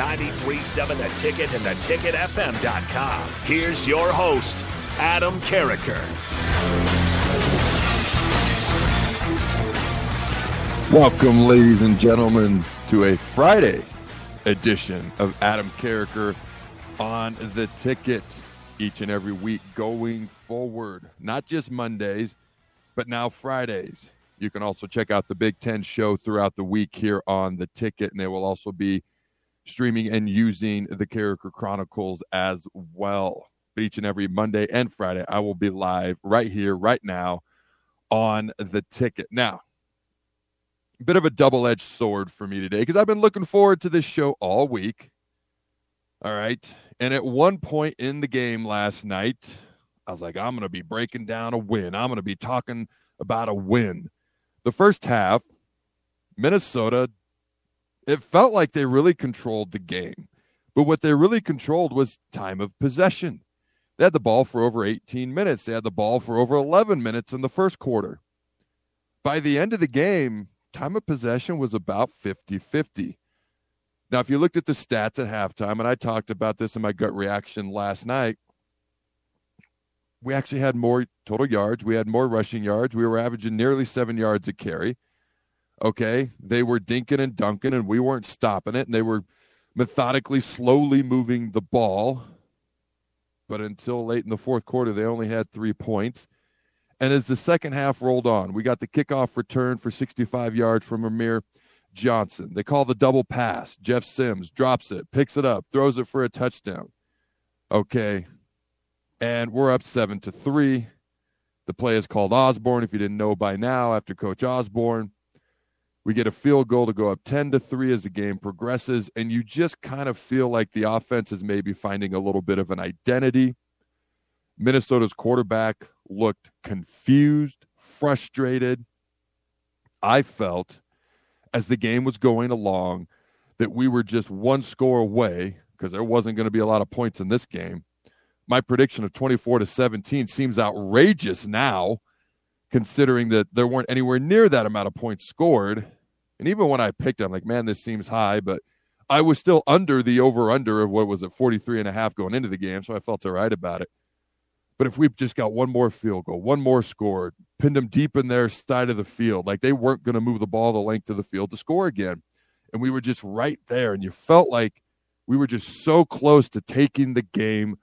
93.7 The Ticket and theticketfm.com. Here's your host, Adam Carriker. Welcome, ladies and gentlemen, to a Friday edition of Adam Carriker on the ticket each and every week going forward. Not just Mondays, but now Fridays. You can also check out the Big Ten show throughout the week here on the ticket, and they will also be streaming and using the Carriker Chronicles as well. But each and every Monday and Friday, I will be live right here, right now on the ticket. Now, a bit of a double edged sword for me today because I've been looking forward to this show all week. All right. And at one point in the game last night, I was like, I'm going to be breaking down a win. I'm going to be talking about a win. The first half, Minnesota, it felt like they really controlled the game. But what they really controlled was time of possession. They had the ball for over 18 minutes, they had the ball for over 11 minutes in the first quarter. By the end of the game, time of possession was about 50 50. Now, if you looked at the stats at halftime, and I talked about this in my gut reaction last night, we actually had more total yards. We had more rushing yards. We were averaging nearly seven yards a carry. Okay. They were dinking and dunking, and we weren't stopping it. And they were methodically, slowly moving the ball. But until late in the fourth quarter, they only had three points. And as the second half rolled on, we got the kickoff return for 65 yards from Rahmir Johnson. They call the double pass. Jeff Sims drops it, picks it up, throws it for a touchdown. Okay. And we're up seven to three. The play is called Osborne. If you didn't know by now, after Coach Osborne, we get a field goal to go up 10 to 3 as the game progresses. And you just kind of feel like the offense is maybe finding a little bit of an identity. Minnesota's quarterback looked confused, frustrated. I felt as the game was going along that we were just one score away because there wasn't going to be a lot of points in this game. My prediction of 24 to 17 seems outrageous now, considering that there weren't anywhere near that amount of points scored. And even when I picked I'm like, man, this seems high, but I was still under the over under of what was it, 43 and a half going into the game. So I felt all right about it. But if we just got one more field goal, one more score, pinned them deep in their side of the field, like they weren't going to move the ball the length of the field to score again. And we were just right there. And you felt like we were just so close to taking the game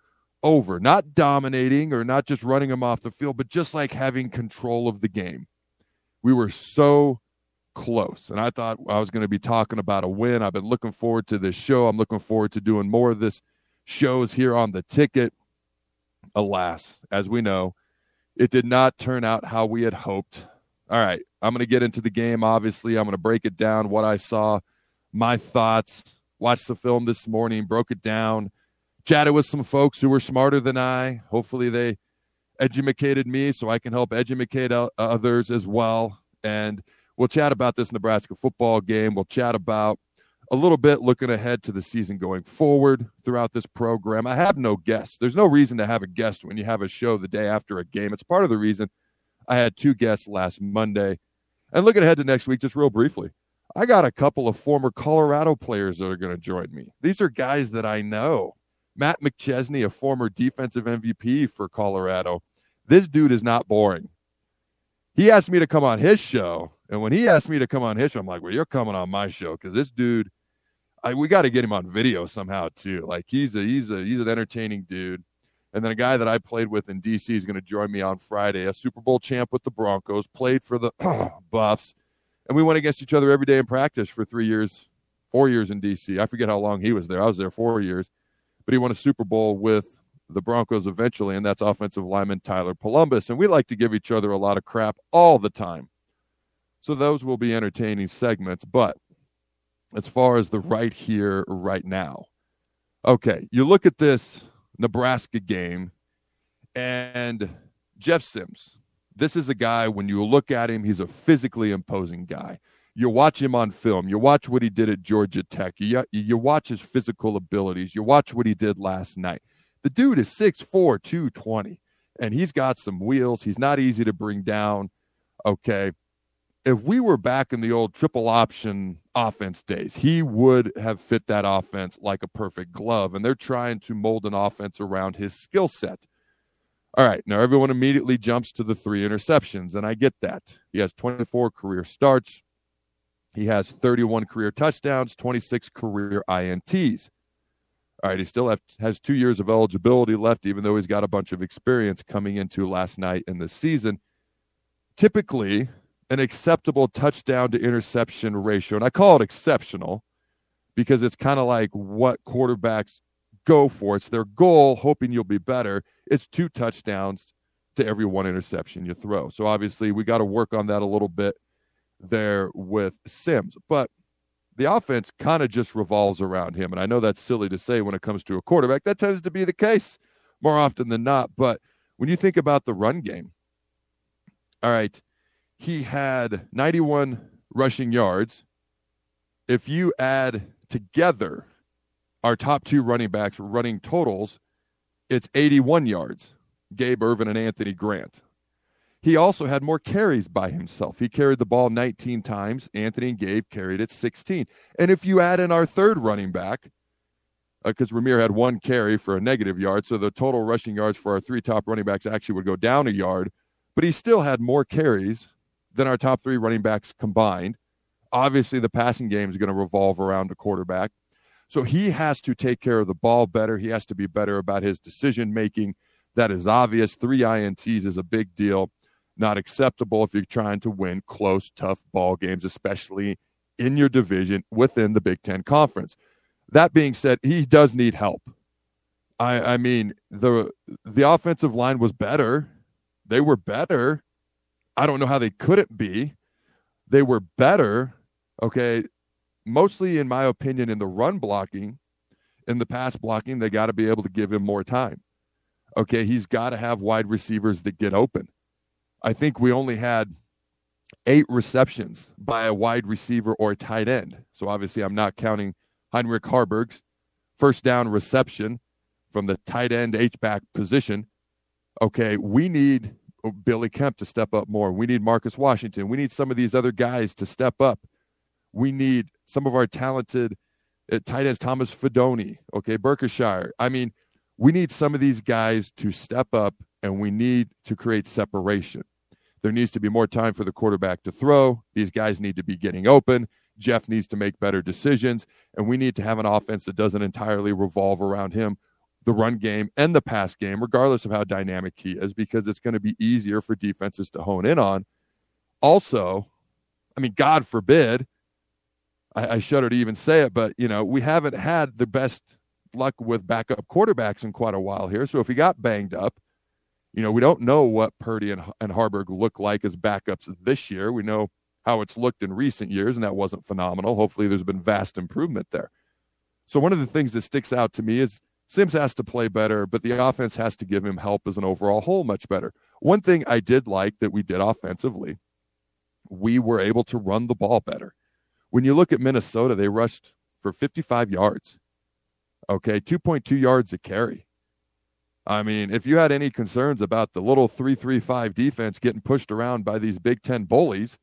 over, not dominating or not just running them off the field, but just like having control of the game. We were so close. And I thought I was going to be talking about a win. I've been looking forward to this show. I'm looking forward to doing more of this shows here on the ticket alas, as we know, it did not turn out how we had hoped. All right, I'm going to get into the game. Obviously, I'm going to break it down, what I saw, my thoughts. Watched the film this morning, broke it down, chatted with some folks who were smarter than I. Hopefully, they educated me so I can help educate uh, others as well. And we'll chat about this Nebraska football game. We'll chat about a little bit looking ahead to the season going forward throughout this program. I have no guests. There's no reason to have a guest when you have a show the day after a game. It's part of the reason I had two guests last Monday. And looking ahead to next week, just real briefly, I got a couple of former Colorado players that are going to join me. These are guys that I know. Matt McChesney, a former defensive MVP for Colorado. This dude is not boring. He asked me to come on his show. And when he asked me to come on his show, I'm like, well, you're coming on my show because this dude I, we got to get him on video somehow too. Like he's a he's a he's an entertaining dude. And then a guy that I played with in DC is going to join me on Friday, a Super Bowl champ with the Broncos, played for the Buffs, and we went against each other every day in practice for three years, four years in DC. I forget how long he was there. I was there four years, but he won a Super Bowl with the Broncos eventually, and that's offensive lineman Tyler Polumbus. And we like to give each other a lot of crap all the time. So those will be entertaining segments, but as far as the right here, right now. Okay, you look at this Nebraska game and Jeff Sims. This is a guy, when you look at him, he's a physically imposing guy. You watch him on film. You watch what he did at Georgia Tech. You, you watch his physical abilities. You watch what he did last night. The dude is 6'4, 220, and he's got some wheels. He's not easy to bring down. Okay if we were back in the old triple option offense days, he would have fit that offense like a perfect glove. And they're trying to mold an offense around his skill set. All right, now everyone immediately jumps to the three interceptions, and I get that. He has 24 career starts, he has 31 career touchdowns, 26 career INTs. All right, he still have, has two years of eligibility left, even though he's got a bunch of experience coming into last night in the season. Typically, an acceptable touchdown to interception ratio. And I call it exceptional because it's kind of like what quarterbacks go for. It's their goal, hoping you'll be better. It's two touchdowns to every one interception you throw. So obviously, we got to work on that a little bit there with Sims. But the offense kind of just revolves around him. And I know that's silly to say when it comes to a quarterback. That tends to be the case more often than not. But when you think about the run game, all right, he had 91 rushing yards. If you add together our top two running backs running totals, it's 81 yards. Gabe Ervin and Anthony Grant. He also had more carries by himself. He carried the ball 19 times. Anthony and Gabe carried it 16. And if you add in our third running back, because uh, Rahmir had one carry for a negative yard, so the total rushing yards for our three top running backs actually would go down a yard, but he still had more carries than our top three running backs combined. Obviously, the passing game is going to revolve around a quarterback. So he has to take care of the ball better. He has to be better about his decision making. That is obvious. Three INTs is a big deal. Not acceptable if you're trying to win close, tough ball games, especially in your division within the Big Ten Conference. That being said, he does need help. I, I mean, the the offensive line was better. They were better. I don't know how they couldn't be. They were better, okay, mostly in my opinion in the run blocking, in the pass blocking, they got to be able to give him more time. Okay, he's got to have wide receivers that get open. I think we only had eight receptions by a wide receiver or a tight end. So obviously, I'm not counting Heinrich Haarberg's first down reception from the tight end H back position. Okay, we need Billy Kemp to step up more. We need Marcus Washington. We need some of these other guys to step up. We need some of our talented uh, tight ends, Thomas Fidone, okay, Berkshire. I mean, we need some of these guys to step up and we need to create separation. There needs to be more time for the quarterback to throw. These guys need to be getting open. Jeff needs to make better decisions, and we need to have an offense that doesn't entirely revolve around him the run game and the pass game, regardless of how dynamic he is, because it's going to be easier for defenses to hone in on. Also, I mean, God forbid, I, I shudder to even say it, but you know, we haven't had the best luck with backup quarterbacks in quite a while here. So if he got banged up, you know, we don't know what Purdy and, and Haarberg look like as backups this year. We know how it's looked in recent years, and that wasn't phenomenal. Hopefully, there's been vast improvement there. So one of the things that sticks out to me is Sims has to play better, but the offense has to give him help as an overall whole much better. One thing I did like that we did offensively, we were able to run the ball better. When you look at Minnesota, they rushed for 55 yards. Okay, 2.2 yards a carry. I mean, if you had any concerns about the little 335 defense getting pushed around by these Big Ten bullies,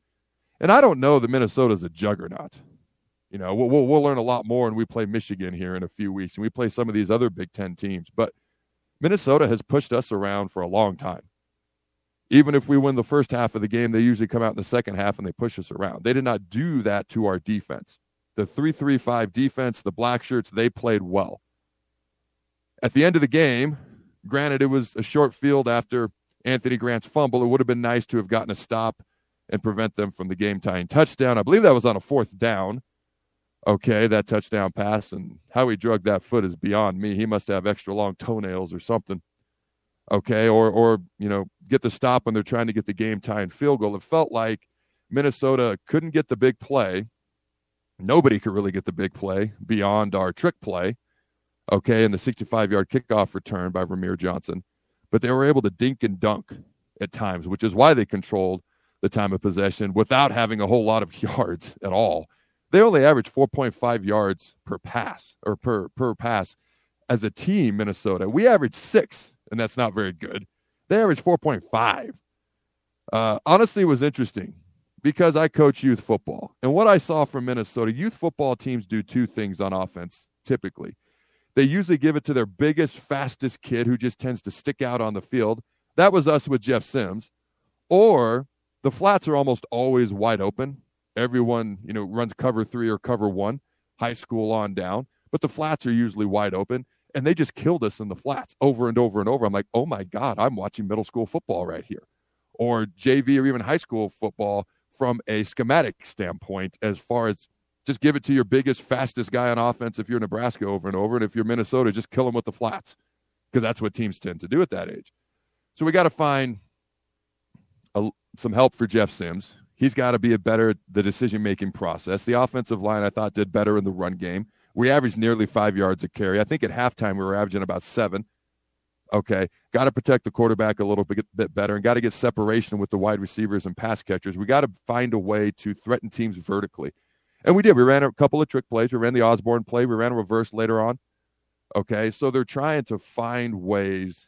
and I don't know that Minnesota's a juggernaut. You know, we'll, we'll, learn a lot more when we play Michigan here in a few weeks and we play some of these other Big Ten teams. But Minnesota has pushed us around for a long time. Even if we win the first half of the game, they usually come out in the second half and they push us around. They did not do that to our defense. The 335 defense, the black shirts, they played well. At the end of the game, granted, it was a short field after Anthony Grant's fumble. It would have been nice to have gotten a stop and prevent them from the game tying touchdown. I believe that was on a fourth down. Okay, that touchdown pass and how he drug that foot is beyond me. He must have extra long toenails or something. Okay, or or you know, get the stop when they're trying to get the game tying field goal. It felt like Minnesota couldn't get the big play. Nobody could really get the big play beyond our trick play. Okay, and the 65 yard kickoff return by Rahmir Johnson. But they were able to dink and dunk at times, which is why they controlled the time of possession without having a whole lot of yards at all. They only averaged 4.5 yards per pass or per per pass as a team, Minnesota. We averaged six, and that's not very good. They averaged 4.5. Uh, honestly, was interesting because I coach youth football. And what I saw from Minnesota, youth football teams do two things on offense typically. They usually give it to their biggest, fastest kid who just tends to stick out on the field. That was us with Jeff Sims. Or the flats are almost always wide open. Everyone, you know, runs cover three or cover one, high school on down, but the flats are usually wide open. And they just killed us in the flats over and over and over. I'm like, oh my God, I'm watching middle school football right here. Or JV or even high school football from a schematic standpoint, as far as just give it to your biggest, fastest guy on offense if you're Nebraska over and over. And if you're Minnesota, just kill him with the flats because that's what teams tend to do at that age. So we got to find a, some help for Jeff Sims. He's got to be a better the decision making process. The offensive line I thought did better in the run game. We averaged nearly five yards a carry. I think at halftime we were averaging about seven. Okay, got to protect the quarterback a little bit, bit better, and got to get separation with the wide receivers and pass catchers. We got to find a way to threaten teams vertically, and we did. We ran a couple of trick plays. We ran the Osborne play. We ran a reverse later on. Okay, so they're trying to find ways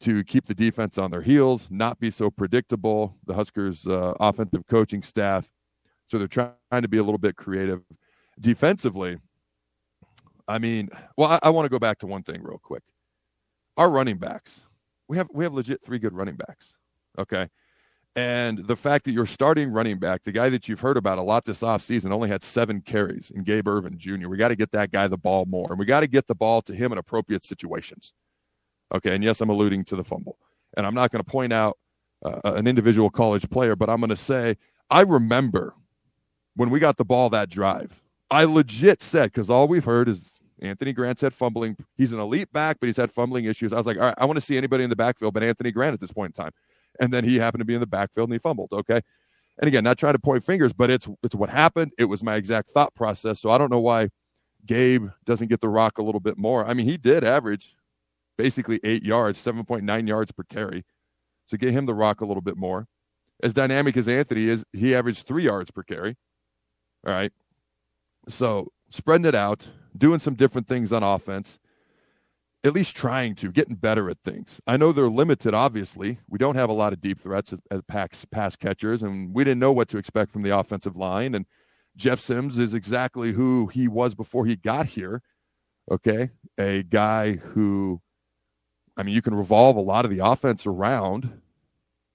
to keep the defense on their heels, not be so predictable. The Huskers' uh, offensive coaching staff, so they're trying to be a little bit creative defensively. I mean, well, I, I want to go back to one thing real quick. Our running backs, we have we have legit three good running backs. Okay. And the fact that you're starting running back, the guy that you've heard about a lot this offseason, only had seven carries in Gabe Ervin Jr. We got to get that guy the ball more. And we got to get the ball to him in appropriate situations. Okay. And yes, I'm alluding to the fumble. And I'm not going to point out uh, an individual college player, but I'm going to say, I remember when we got the ball that drive, I legit said, because all we've heard is Anthony Grant's had fumbling. He's an elite back, but he's had fumbling issues. I was like, all right, I want to see anybody in the backfield but Anthony Grant at this point in time. And then he happened to be in the backfield and he fumbled. Okay. And again, not trying to point fingers, but it's it's what happened. It was my exact thought process. So I don't know why Gabe doesn't get the rock a little bit more. I mean, he did average basically eight yards, 7.9 yards per carry. So get him the rock a little bit more. As dynamic as Anthony is, he averaged three yards per carry. All right. So spreading it out, doing some different things on offense, at least trying to, getting better at things. I know they're limited, obviously. We don't have a lot of deep threats as, as pass, pass catchers, and we didn't know what to expect from the offensive line. And Jeff Sims is exactly who he was before he got here. Okay. A guy who I mean, you can revolve a lot of the offense around,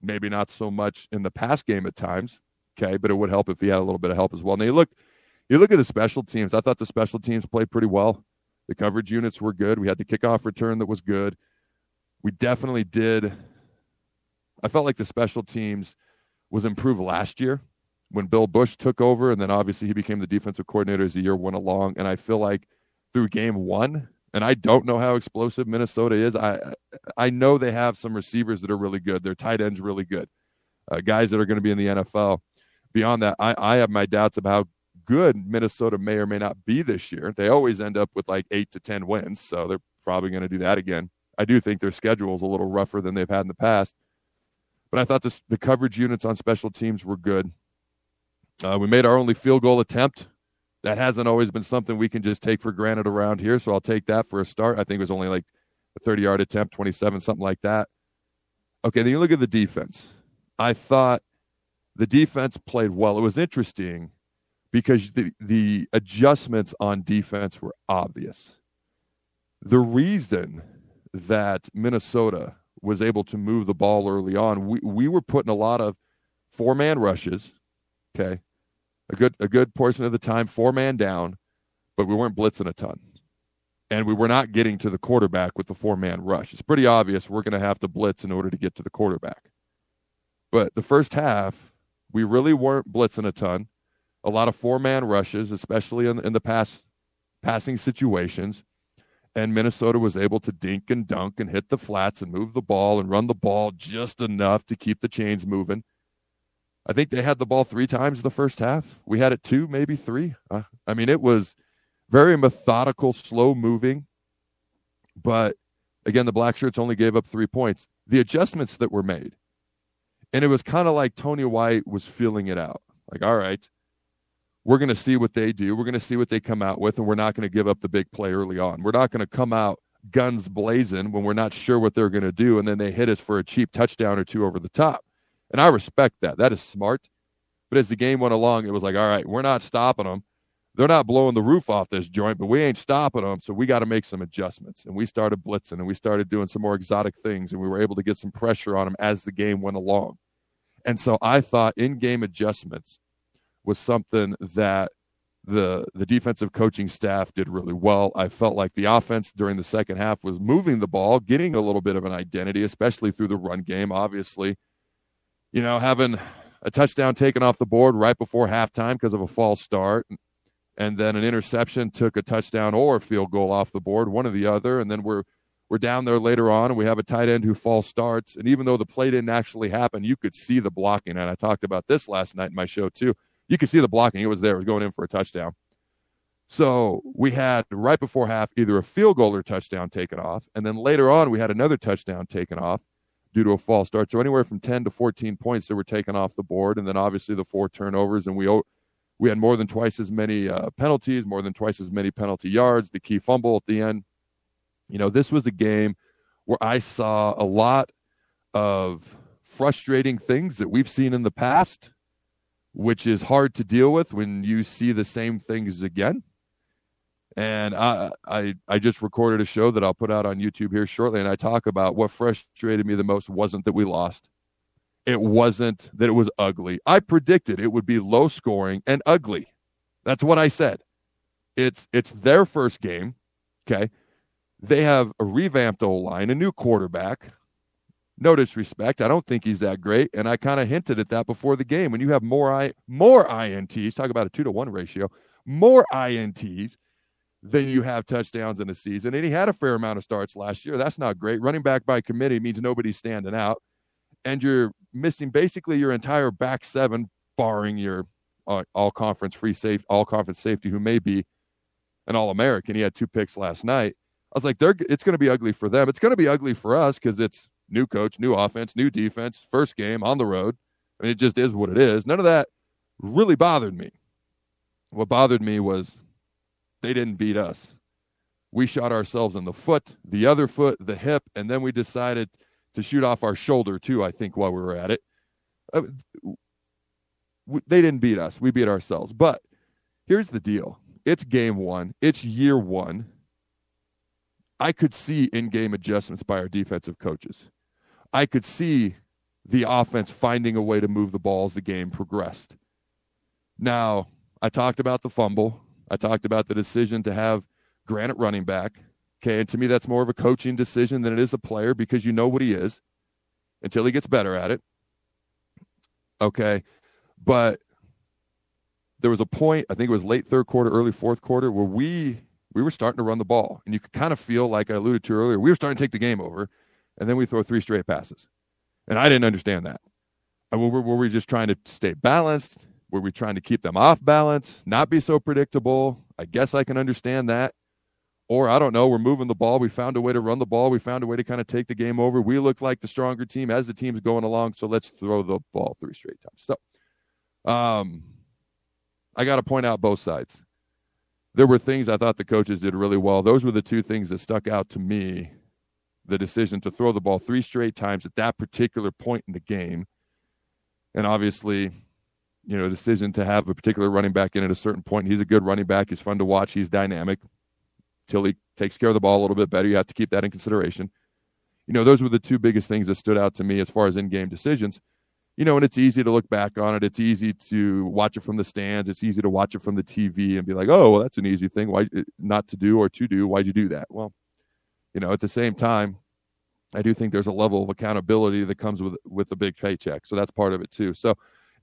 maybe not so much in the pass game at times. Okay, but it would help if he had a little bit of help as well. Now you look, you look at the special teams. I thought the special teams played pretty well. The coverage units were good. We had the kickoff return that was good. We definitely did. I felt like the special teams was improved last year when Bill Busch took over, and then obviously he became the defensive coordinator as the year went along. And I feel like through game one, And I don't know how explosive Minnesota is. I I know they have some receivers that are really good. Their tight ends really good, uh, guys that are going to be in the NFL. Beyond that, I, I have my doubts about good Minnesota may or may not be this year. They always end up with like eight to ten wins, so they're probably going to do that again. I do think their schedule is a little rougher than they've had in the past, but I thought this, the coverage units on special teams were good. Uh, we made our only field goal attempt that hasn't always been something we can just take for granted around here. So I'll take that for a start. I think it was only like a 30 yard attempt, 27, something like that. Okay, then you look at the defense. I thought the defense played well. It was interesting because the, the adjustments on defense were obvious. The reason that Minnesota was able to move the ball early on, we, we were putting a lot of four man rushes. Okay a good a good portion of the time four man down, but we weren't blitzing a ton. And we were not getting to the quarterback with the four man rush. It's pretty obvious we're going to have to blitz in order to get to the quarterback. But the first half, we really weren't blitzing a ton. A lot of four man rushes, especially in, in the pass passing situations. And Minnesota was able to dink and dunk and hit the flats and move the ball and run the ball just enough to keep the chains moving. I think they had the ball three times the first half. We had it two, maybe three. Uh, I mean, it was very methodical, slow moving. But again, the black shirts only gave up three points. The adjustments that were made, and it was kind of like Tony White was feeling it out. Like, all right, we're going to see what they do. We're going to see what they come out with, and we're not going to give up the big play early on. We're not going to come out guns blazing when we're not sure what they're going to do, and then they hit us for a cheap touchdown or two over the top. And I respect that. That is smart. But as the game went along, it was like, all right, we're not stopping them. They're not blowing the roof off this joint, but we ain't stopping them. So we got to make some adjustments. And we started blitzing and we started doing some more exotic things. And we were able to get some pressure on them as the game went along. And so I thought in game adjustments was something that the the defensive coaching staff did really well. I felt like the offense during the second half was moving the ball, getting a little bit of an identity, especially through the run game. Obviously, you know, having a touchdown taken off the board right before halftime because of a false start, and then an interception took a touchdown or a field goal off the board, one or the other, and then we're we're down there later on, and we have a tight end who false starts, and even though the play didn't actually happen, you could see the blocking, and I talked about this last night in my show too. You could see the blocking; it was there, it was going in for a touchdown. So we had right before half either a field goal or touchdown taken off, and then later on we had another touchdown taken off due to a false start. So anywhere from 10 to 14 points that were taken off the board, and then obviously the four turnovers, and we we had more than twice as many uh, penalties, more than twice as many penalty yards. The key fumble at the end. You know, this was a game where I saw a lot of frustrating things that we've seen in the past, which is hard to deal with when you see the same things again. And I, I, I just recorded a show that I'll put out on YouTube here shortly. And I talk about what frustrated me the most wasn't that we lost. It wasn't that it was ugly. I predicted it would be low scoring and ugly. That's what I said. It's it's their first game. Okay. They have a revamped O line, a new quarterback. No disrespect. I don't think he's that great. And I kind of hinted at that before the game. When you have more I more INTs, talk about a two to one ratio, more INTs than you have touchdowns in a season. And he had a fair amount of starts last year. That's not great. Running back by committee means nobody's standing out. And you're missing basically your entire back seven, barring your uh, all conference free safe, all conference safety, who may be an all American. He had two picks last night. I was like, they're, it's going to be ugly for them. It's going to be ugly for us because it's new coach, new offense, new defense, first game on the road. I mean, it just is what it is. None of that really bothered me. What bothered me was they didn't beat us. We shot ourselves in the foot, the other foot, the hip, and then we decided to shoot off our shoulder too, I think, while we were at it. Uh, they didn't beat us. We beat ourselves. But here's the deal it's game one, it's year one. I could see in game adjustments by our defensive coaches. I could see the offense finding a way to move the ball as the game progressed. Now, I talked about the fumble. I talked about the decision to have Granite running back. Okay. And to me, that's more of a coaching decision than it is a player because you know what he is until he gets better at it. Okay. But there was a point, I think it was late third quarter, early fourth quarter, where we we were starting to run the ball. And you could kind of feel, like I alluded to earlier, we were starting to take the game over. And then we throw three straight passes. And I didn't understand that. Were, were we just trying to stay balanced? Were we trying to keep them off balance, not be so predictable? I guess I can understand that. Or I don't know, we're moving the ball. We found a way to run the ball. We found a way to kind of take the game over. We look like the stronger team as the team's going along. So let's throw the ball three straight times. So um, I got to point out both sides. There were things I thought the coaches did really well. Those were the two things that stuck out to me the decision to throw the ball three straight times at that particular point in the game. And obviously, you know, decision to have a particular running back in at a certain point. He's a good running back. He's fun to watch. He's dynamic. Till he takes care of the ball a little bit better, you have to keep that in consideration. You know, those were the two biggest things that stood out to me as far as in-game decisions. You know, and it's easy to look back on it. It's easy to watch it from the stands. It's easy to watch it from the TV and be like, "Oh, well, that's an easy thing. Why eh, not to do or to do? Why'd you do that?" Well, you know, at the same time, I do think there's a level of accountability that comes with with the big paycheck. So that's part of it too. So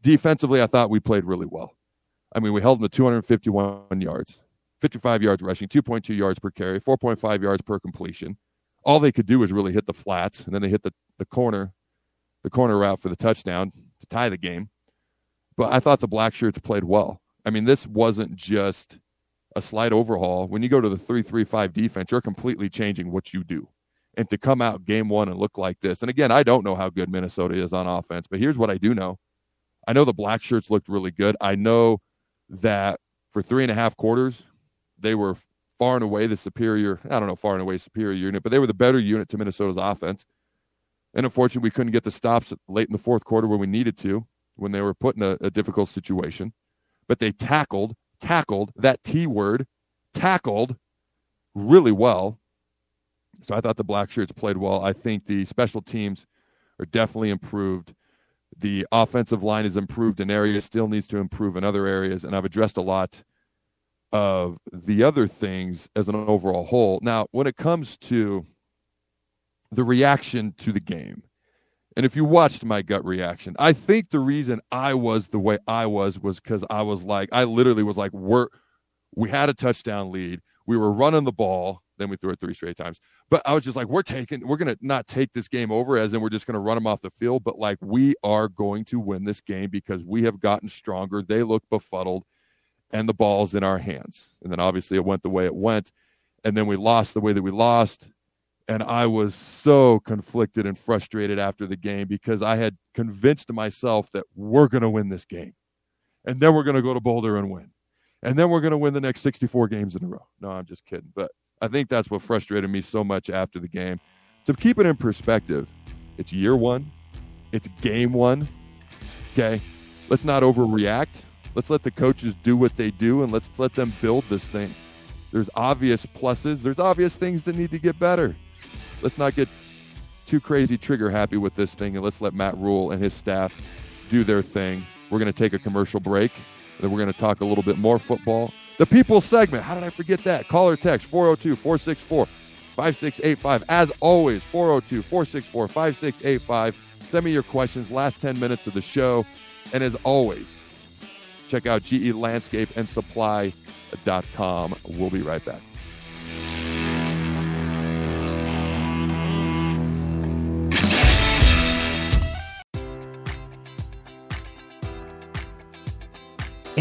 defensively, I thought we played really well. I mean, we held them to 251 yards, 55 yards rushing, 2.2 yards per carry, 4.5 yards per completion. All they could do was really hit the flats, and then they hit the, the corner, the corner route for the touchdown to tie the game. But I thought the black shirts played well. I mean, this wasn't just a slight overhaul. When you go to the 3-3-5 defense, you're completely changing what you do. And to come out game one and look like this. And again, I don't know how good Minnesota is on offense, but here's what I do know. I know the black shirts looked really good. I know that for three and a half quarters, they were far and away the superior, I don't know, far and away superior unit, but they were the better unit to Minnesota's offense. And unfortunately, we couldn't get the stops late in the fourth quarter where we needed to when they were put in a, a difficult situation. But they tackled, tackled that T word, tackled really well. So I thought the black shirts played well. I think the special teams are definitely improved. The offensive line is improved in areas, still needs to improve in other areas. And I've addressed a lot of the other things as an overall whole. Now, when it comes to the reaction to the game, and if you watched my gut reaction, I think the reason I was the way I was was because I was like, I literally was like, we're, we had a touchdown lead. We were running the ball. Then we threw it three straight times. But I was just like, we're taking, we're going to not take this game over as in we're just going to run them off the field. But like, we are going to win this game because we have gotten stronger. They look befuddled and the ball's in our hands. And then obviously it went the way it went. And then we lost the way that we lost. And I was so conflicted and frustrated after the game because I had convinced myself that we're going to win this game. And then we're going to go to Boulder and win. And then we're going to win the next 64 games in a row. No, I'm just kidding. But I think that's what frustrated me so much after the game. To keep it in perspective, it's year one, it's game one. Okay. Let's not overreact. Let's let the coaches do what they do and let's let them build this thing. There's obvious pluses, there's obvious things that need to get better. Let's not get too crazy trigger happy with this thing and let's let Matt Rhule and his staff do their thing. We're going to take a commercial break. Then we're going to talk a little bit more football. The people segment. How did I forget that? Call or text 402 464 5685. As always, 402 464 5685. Send me your questions, last 10 minutes of the show. And as always, check out GE Landscape and Supply.com. We'll be right back.